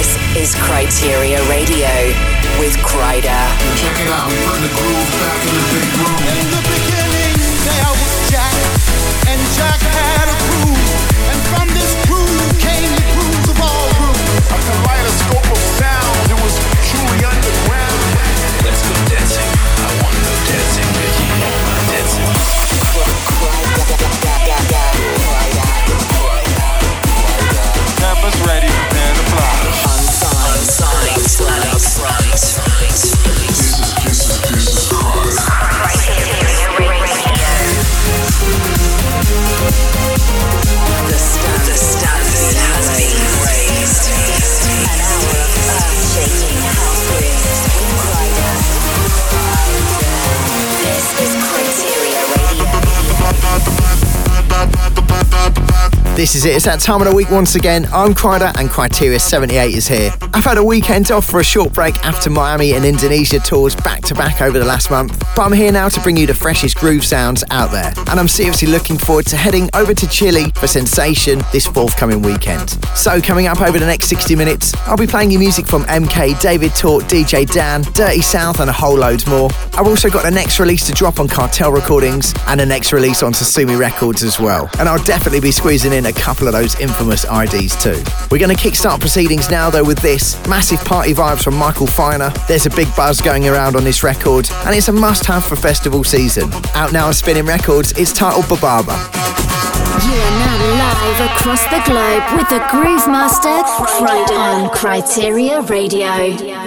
This is Kryteria Radio with Kryder. Check it out, bring the groove back in the big room. In the beginning, there was Jack, and Jack had a and from this came the of all grooves. A kaleidoscope of sound, This is Kryteria Radio. This is it. It's that time of the week once again. I'm Kryder and Kryteria 78 is here. I've had a weekend off for a short break after Miami and Indonesia tours back to back over the last month, but I'm here now to bring you the freshest groove sounds out there. And I'm seriously looking forward to heading over to Chile for Sensation this forthcoming weekend. So, coming up over the next 60 minutes, I'll be playing you music from MK, David Tort, DJ Dan, Dirty South, and a whole load more. I've also got the next release to drop on Cartel Recordings and the next release on Sosumi Records as well. And I'll definitely be squeezing in a couple of those infamous IDs too. We're going to kickstart proceedings now though with this massive party vibes from Michael Feiner. There's a big buzz going around on this record, and it's a must have for festival season. Out now on Spinnin' Records, it's titled Bababa. You are now live across the globe with the Groove Master Kryder on Kryteria Radio.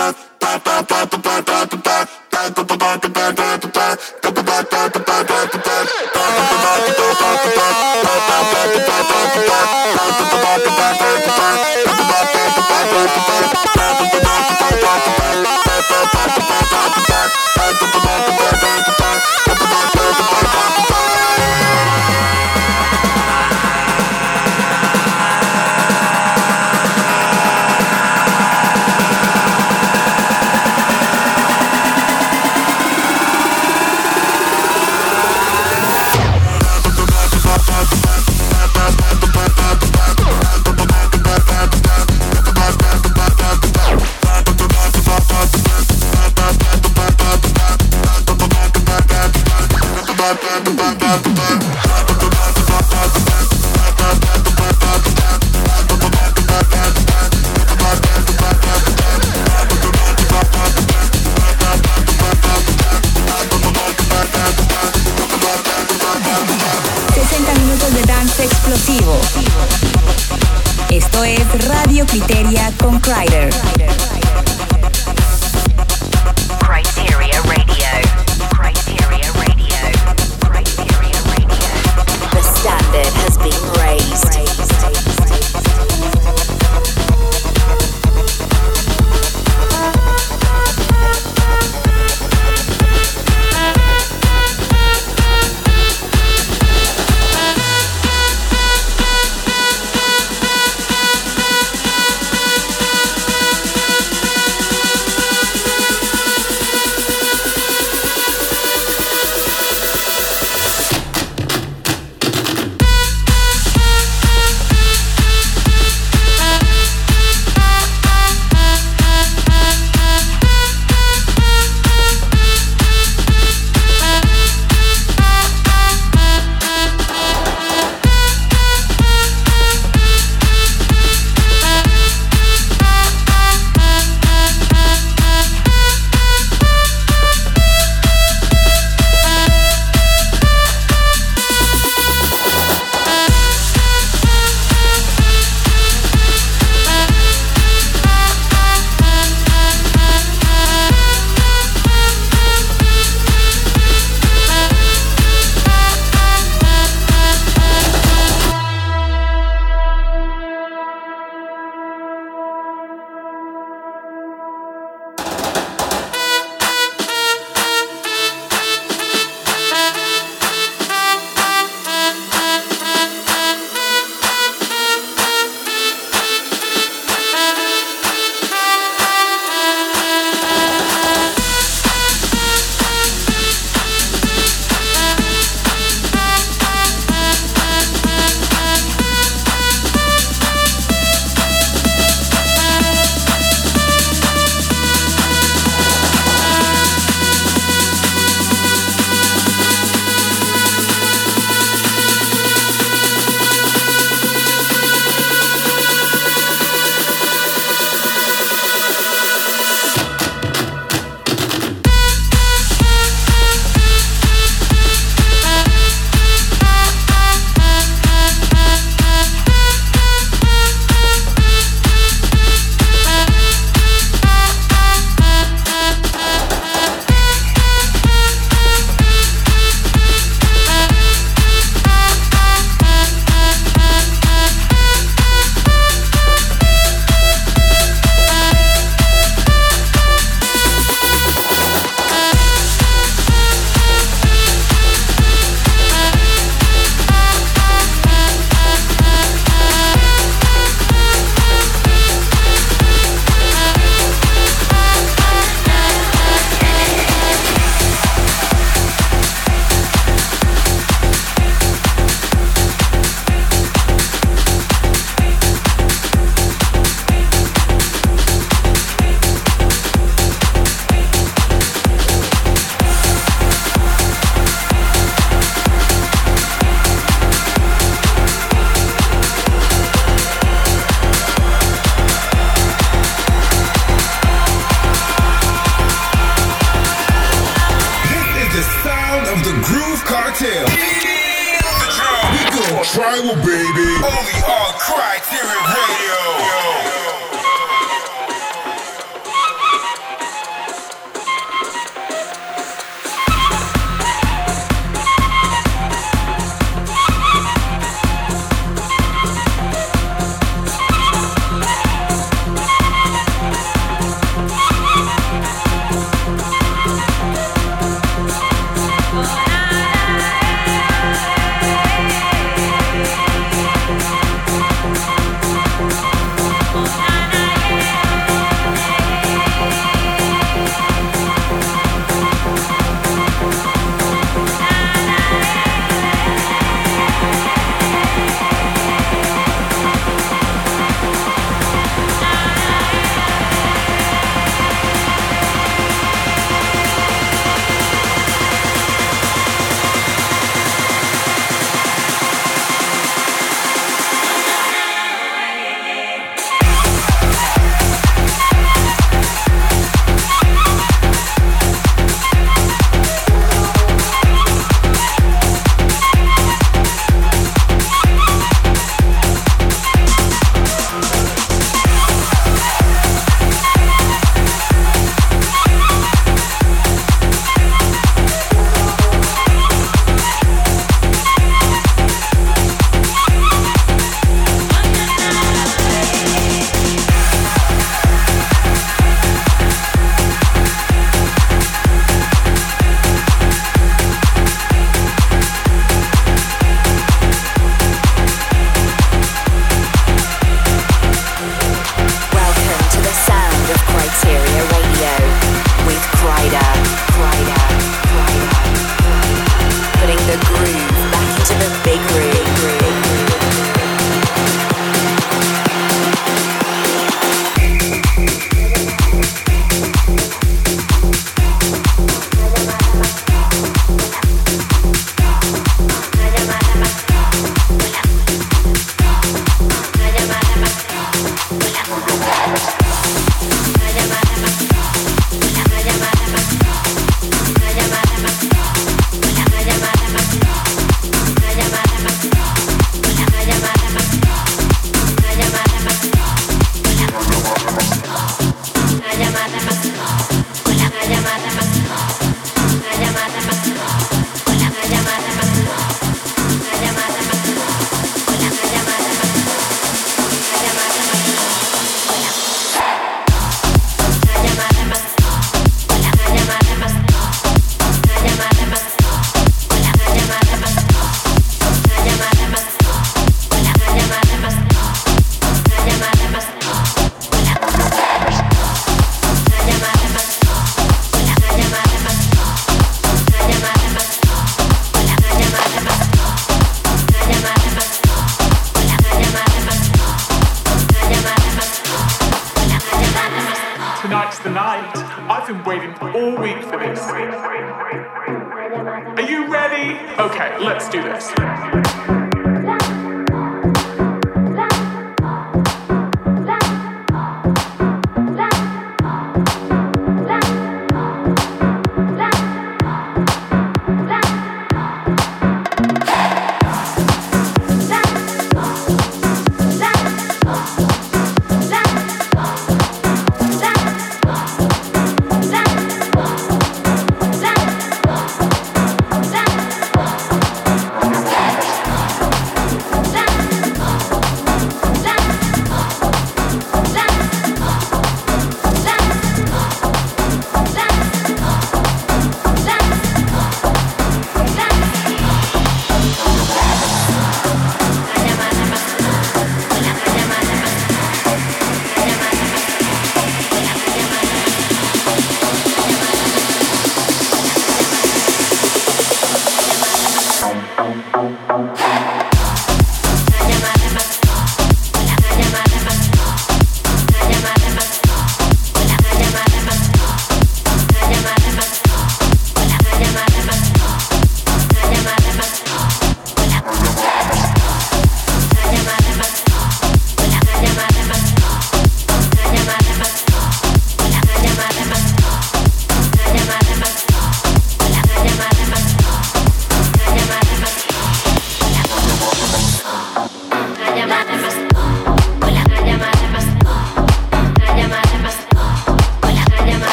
Raised.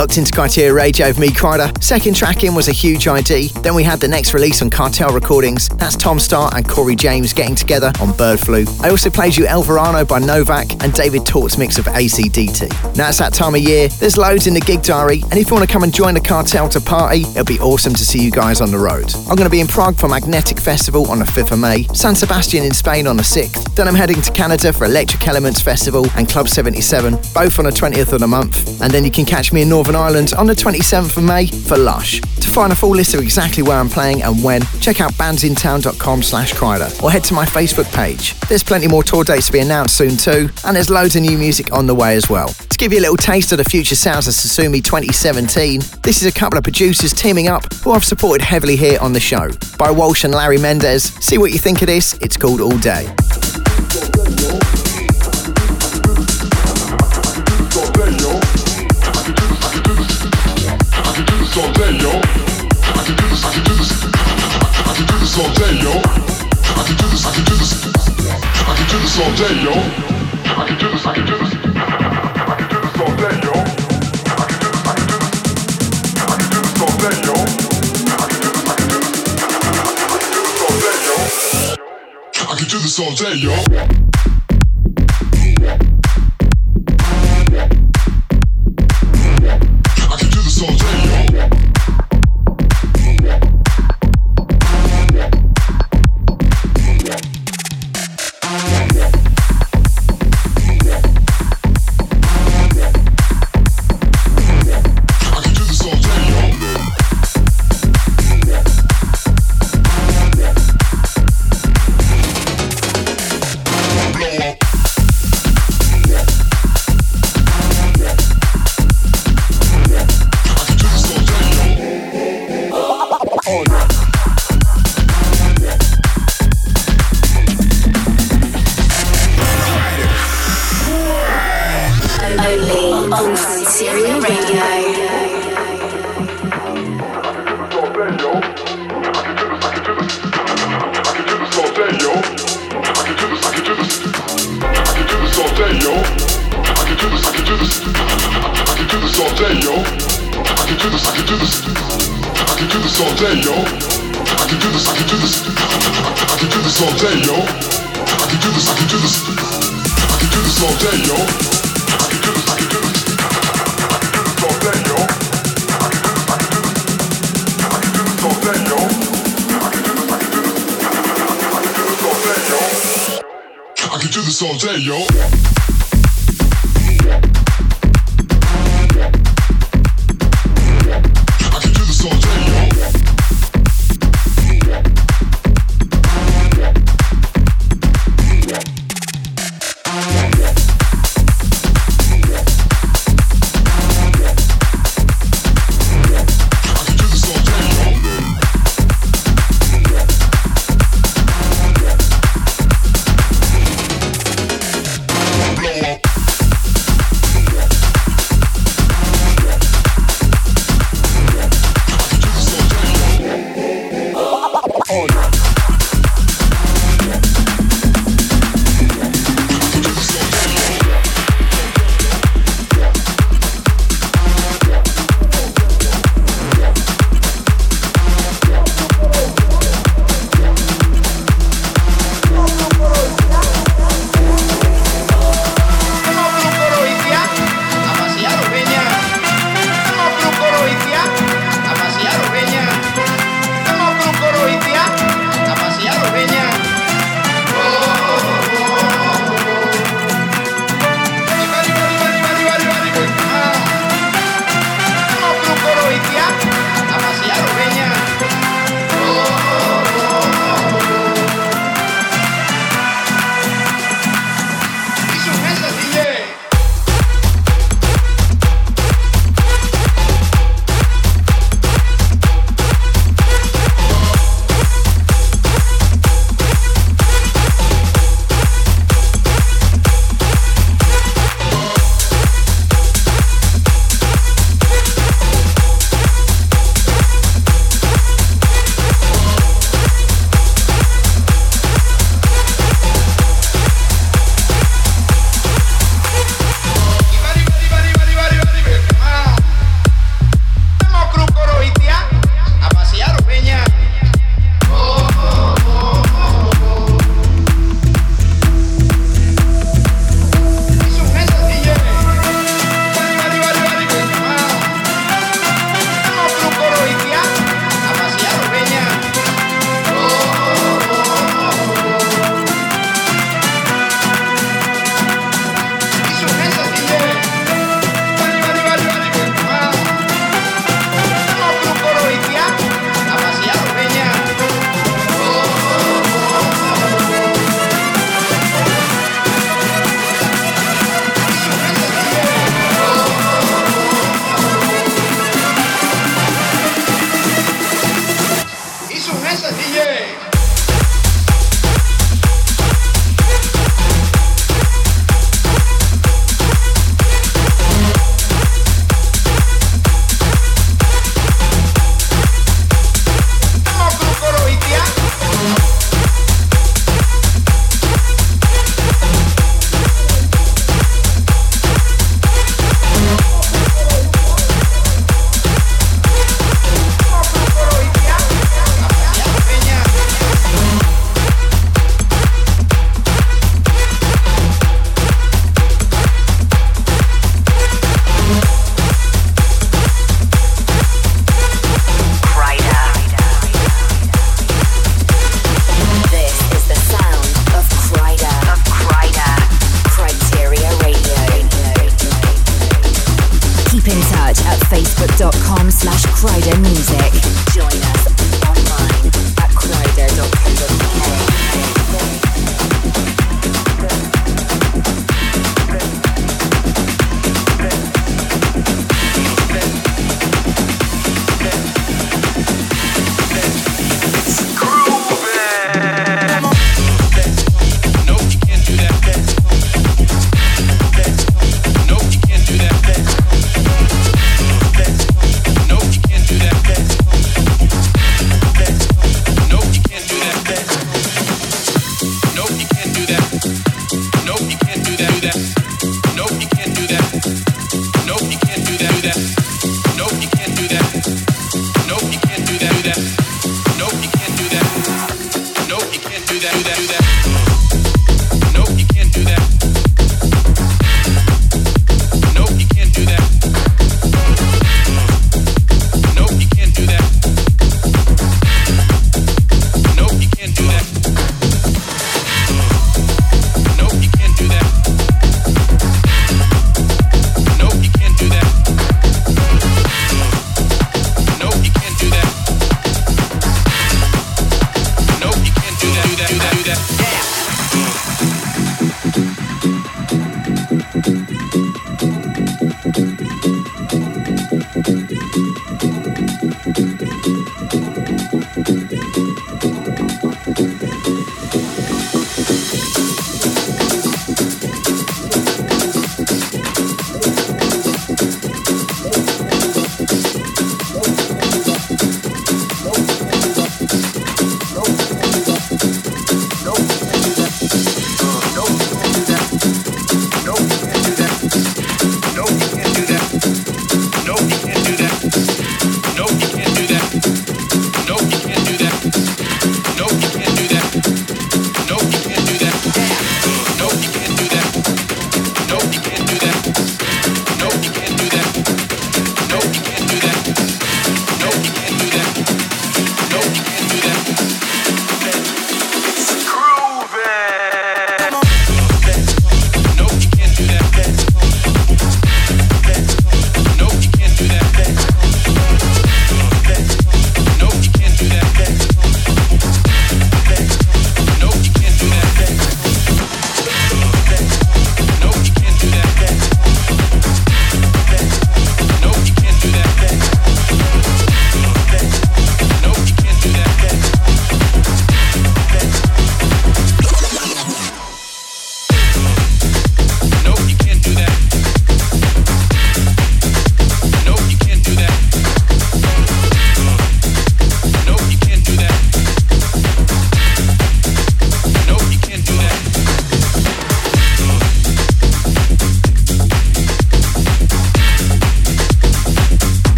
Locked into Kryteria Radio with me, Kryder. Second track in was a huge ID. Then we had the next release on Cartel Recordings. That's Tom Staar and Corey James getting together on Bird Flu. I also played you El Verano by Novak and David Tort's mix of ACDT. Now it's that time of year. There's loads in the gig diary, and if you want to come and join the cartel to party, it'll be awesome to see you guys on the road. I'm going to be in Prague for Magnetic Festival on the 5th of May, San Sebastian in Spain on the 6th. Then I'm heading to Canada for Electric Elements Festival and Club 77, both on the 20th of the month. And then you can catch me in Northern Ireland on the 27th of May for Lush. To find a full list of exactly where I'm playing and when, check out bandsintown.com slash Kryder or head to my Facebook page. There's plenty more tour dates to be announced soon too, and there's loads of new music on the way as well. To give you a little taste of the future sounds of Sosumi 2017, this is a couple of producers teaming up who I've supported heavily here on the show. By Walsh and Larry Mendez. See what you think of this, it's called All Day. All day, yo. I can do this, I can do this. I can do this all day, yo. I can do this, I can do this. I can do this all day, yo. I can do this, I can do this. I can do this all day, yo. I can do this all day, yo.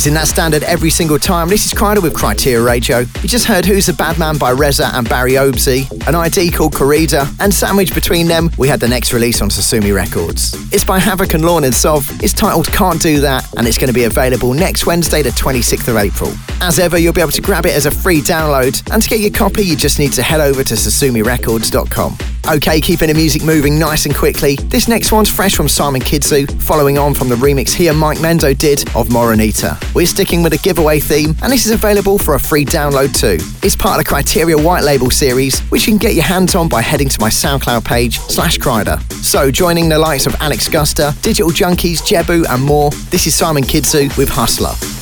Raising that standard every single time, this is Kryder with Kryteria Radio. You just heard Who's the Bad Man by Reza and Barry Obsey, an ID called Corrida, and sandwiched between them, we had the next release on Sosumi Records. It's by Havoc and Lorne and Sov, it's titled Can't Do That, and it's going to be available next Wednesday, the 26th of April. As ever, you'll be able to grab it as a free download, and to get your copy, you just need to head over to sosumirecords.com. Okay, keeping the music moving nice and quickly. This next one's fresh from Simon Kidzoo, following on from the remix here Mike Mendo did of Moronita. We're sticking with a giveaway theme, and this is available for a free download too. It's part of the Kryteria White Label series, which you can get your hands on by heading to my SoundCloud page slash Kryder. So, joining the likes of Alex Guesta, Digital Junkies, Jebu, and more, this is Simon Kidzoo with Hustler.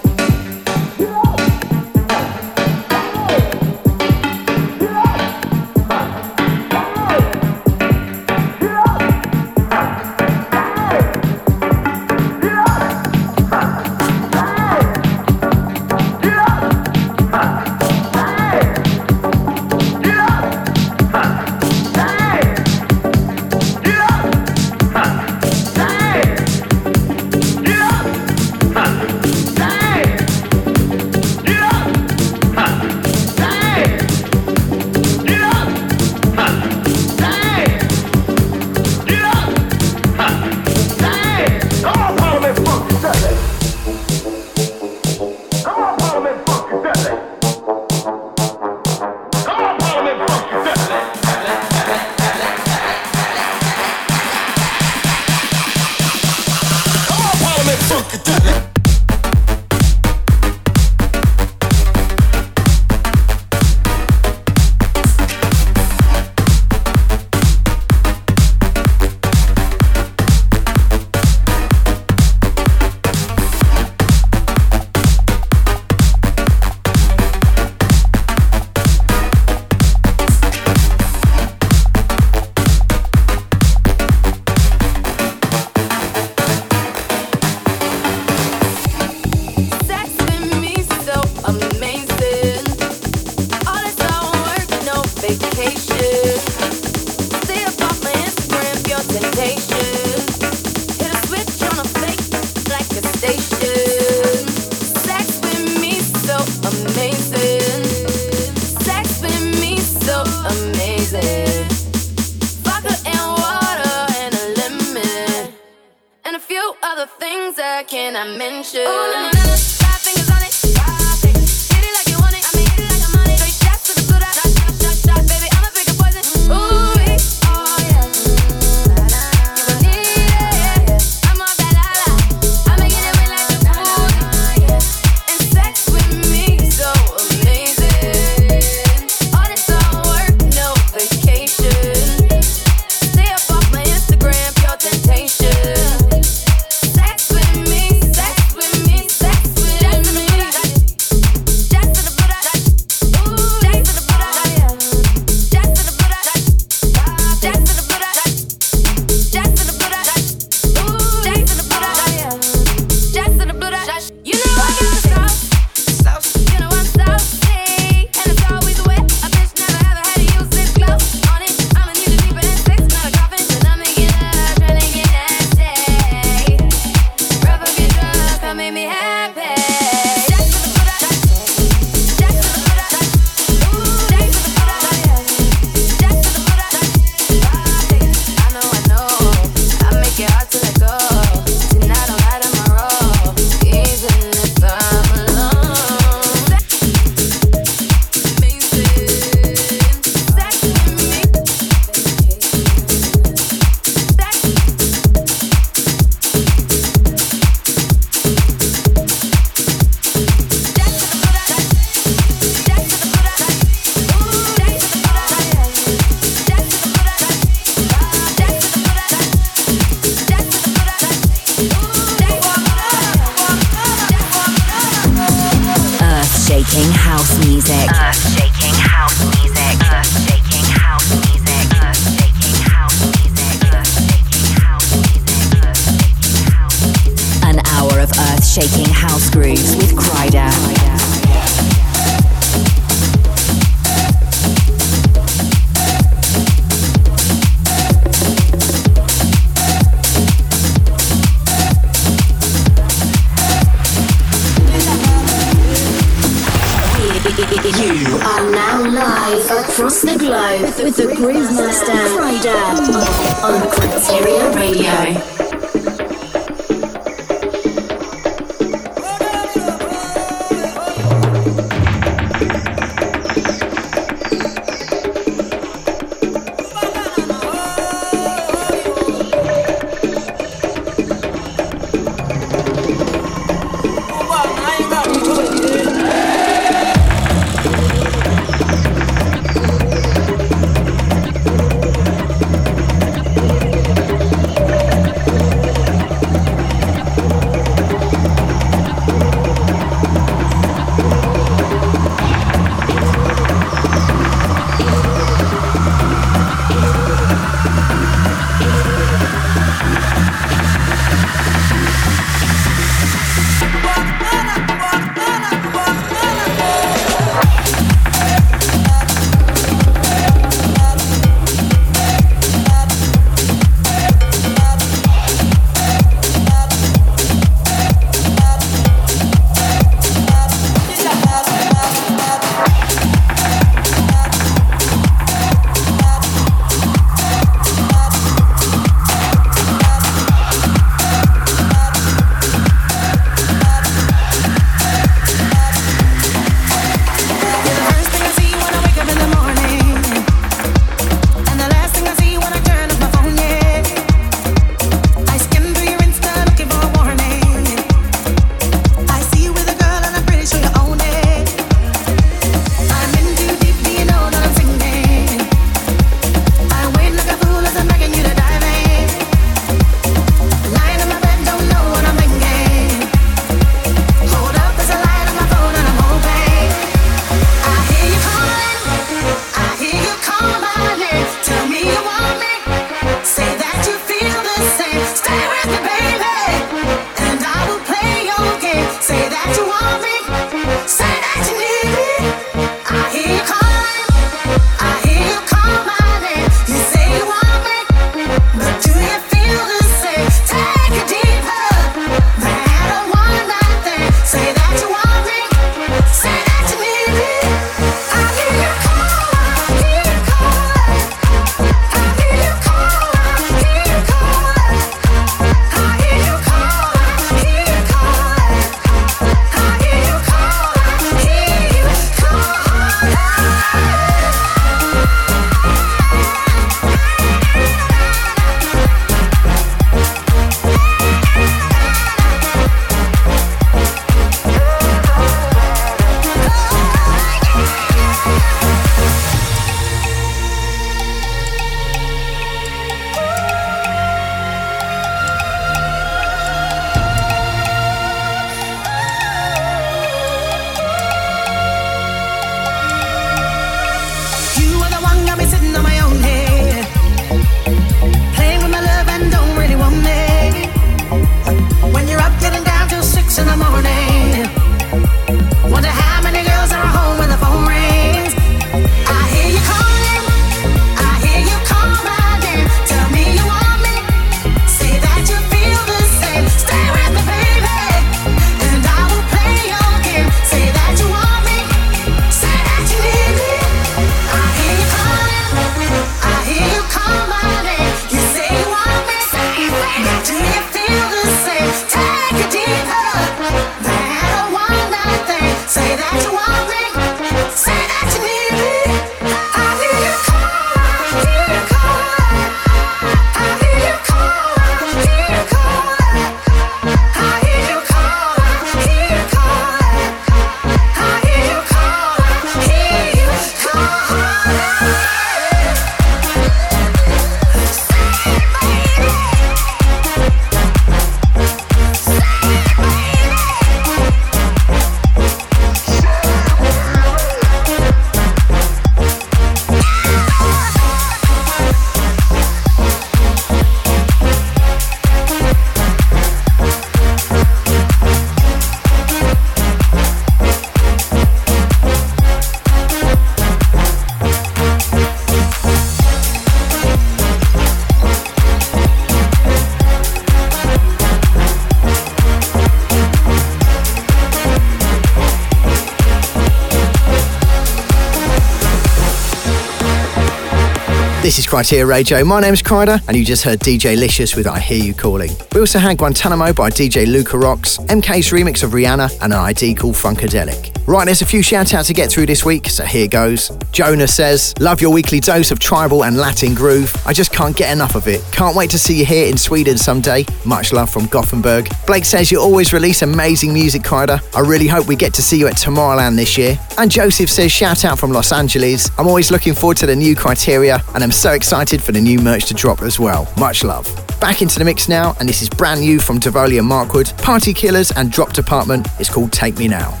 Is Radio. My name's Kryder, and you just heard DJ Licious with I Hear You Calling. We also had Guantanamo by DJ Luca Rocks, MK's remix of Rihanna, and an ID called Funkadelic. Right, there's a few shout outs to get through this week, so here goes. Jonah says, Love your weekly dose of tribal and Latin groove. I just can't get enough of it. Can't wait to see you here in Sweden someday. Much love from Gothenburg. Blake says, You always release amazing music, Kryder. I really hope we get to see you at Tomorrowland this year. And Joseph says, Shout out from Los Angeles. I'm always looking forward to the new Kryteria, and I'm so excited for the new merch to drop as well. Much love. Back into the mix now, and this is brand new from Devoli and Markwood, Party Killers and Drop Department. It's called Take Me Now.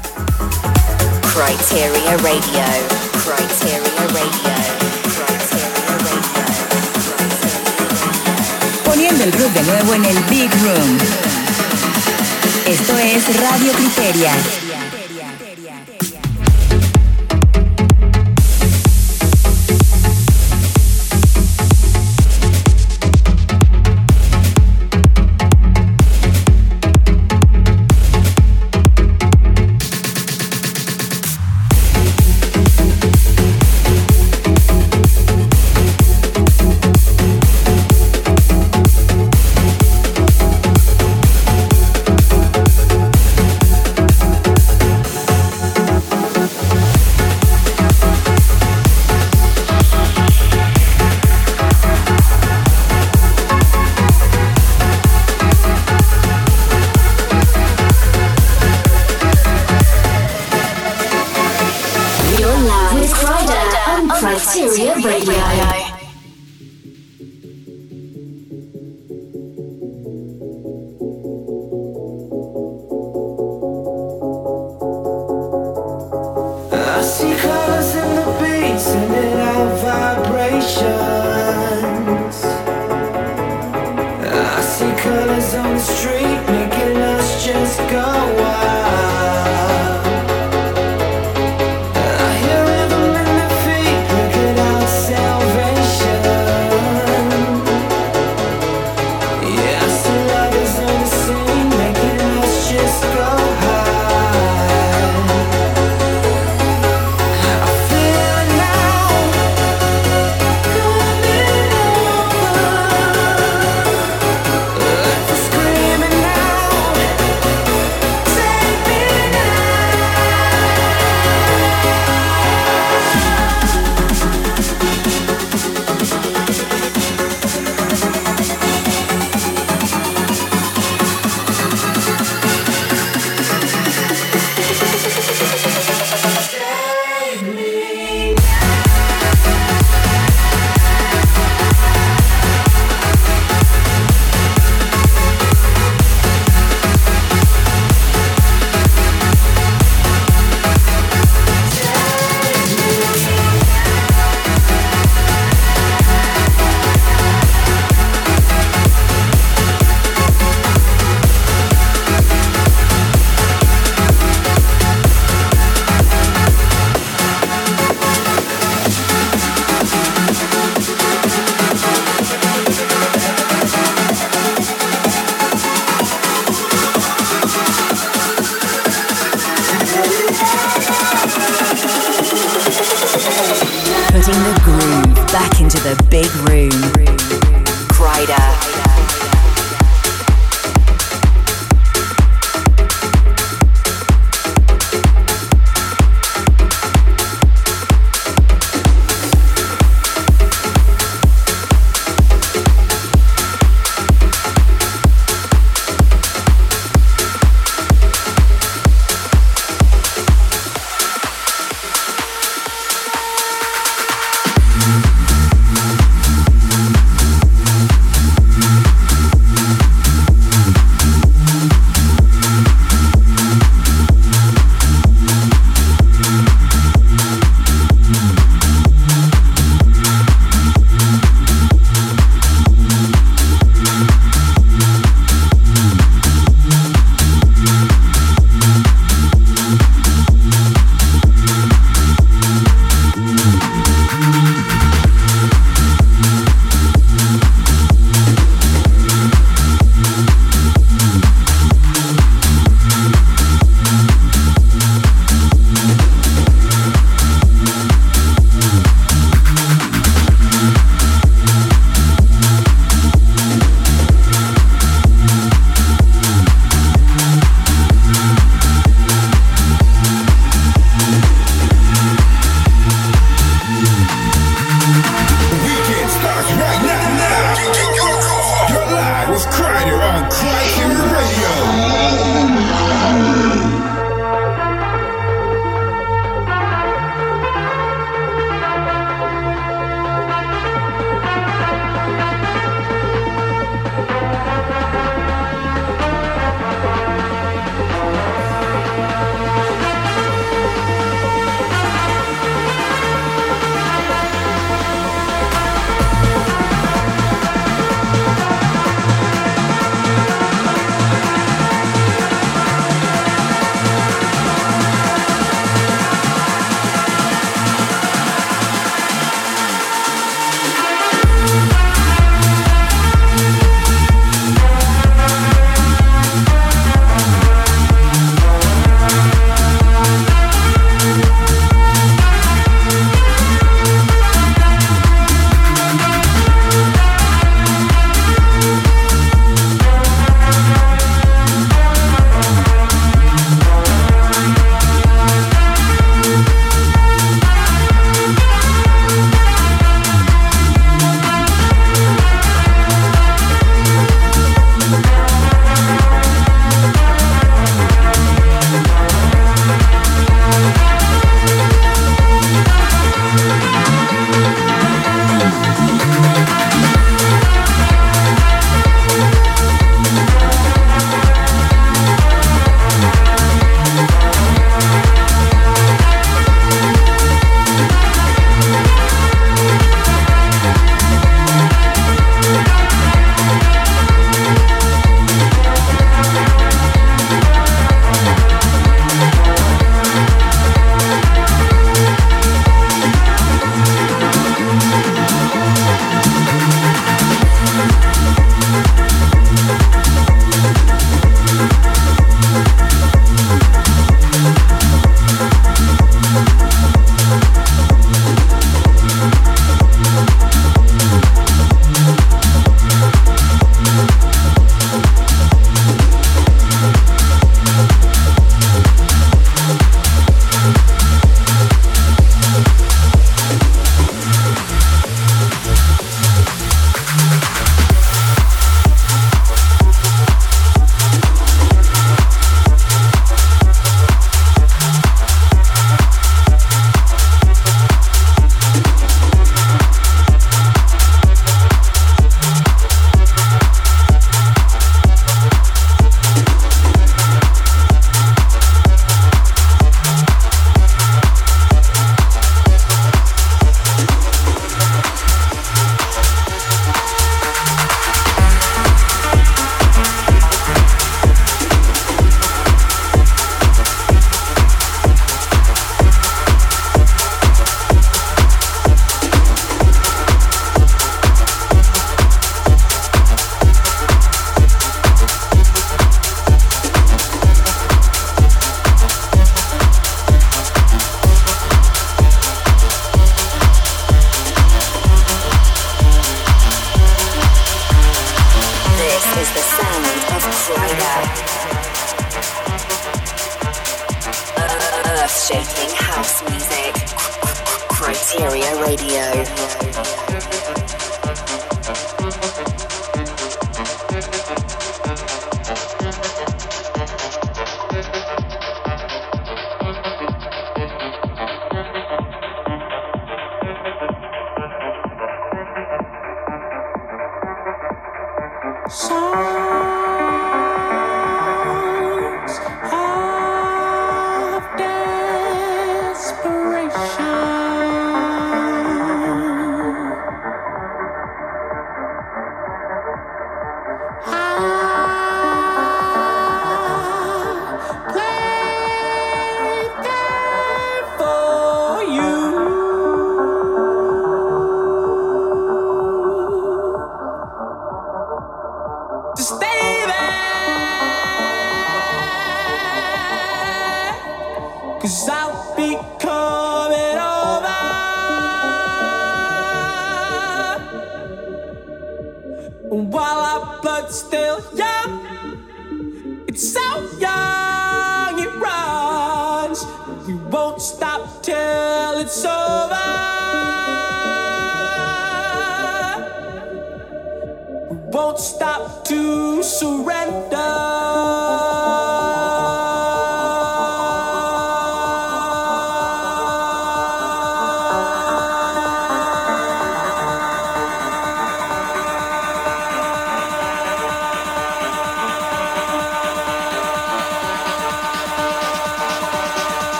Kryteria Radio. Kryteria Radio. Kryteria Radio. Poniendo el groove de nuevo en el Big Room. Esto es Radio Kryteria.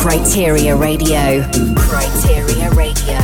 Kryteria Radio. Kryteria Radio.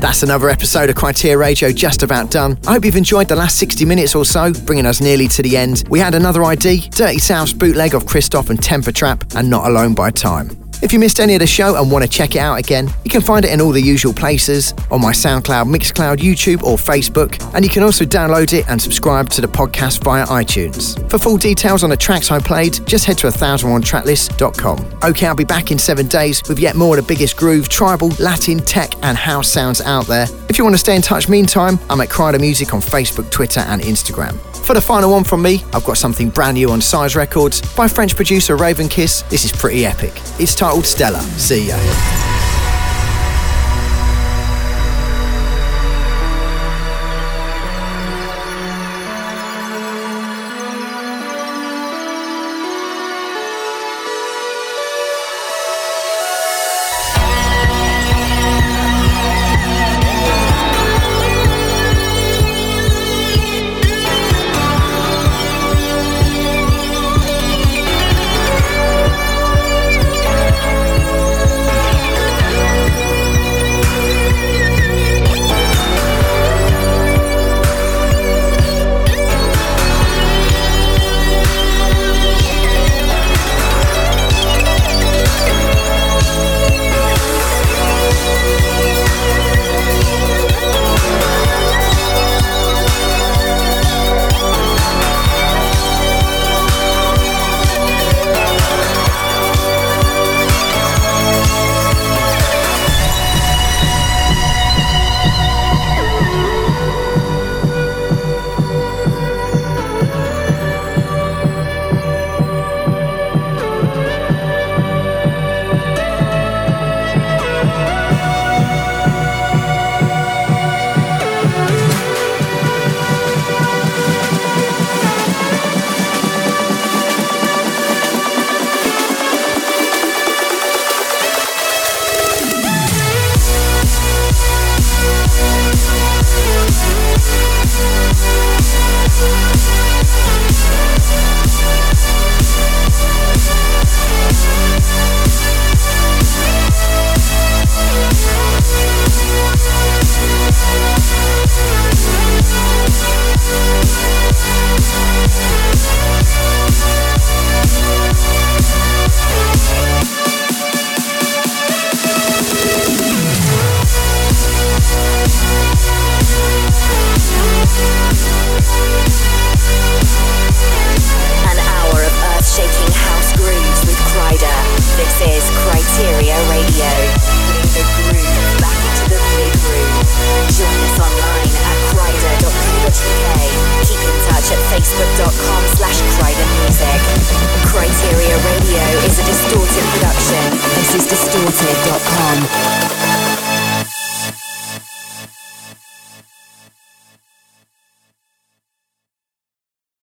That's another episode of Kryteria Radio just about done. I hope you've enjoyed the last 60 minutes or so, bringing us nearly to the end. We had another ID, Dirty South's bootleg of Christoph and Temper Trap, and Not Alone by Time. If you missed any of the show and want to check it out again, you can find it in all the usual places on my SoundCloud, Mixcloud, YouTube, or Facebook. And you can also download it and subscribe to the podcast via iTunes. For full details on the tracks I played, just head to 1001tracklist.com. Okay, I'll be back in seven days with yet more of the biggest groove, tribal, Latin, tech, and house sounds out there. If you want to stay in touch meantime, I'm at Kryder Music on Facebook, Twitter, and Instagram. For the final one from me, I've got something brand new on Size Records by French producer Raven Kiss. This is pretty epic. It's titled Stella. See ya.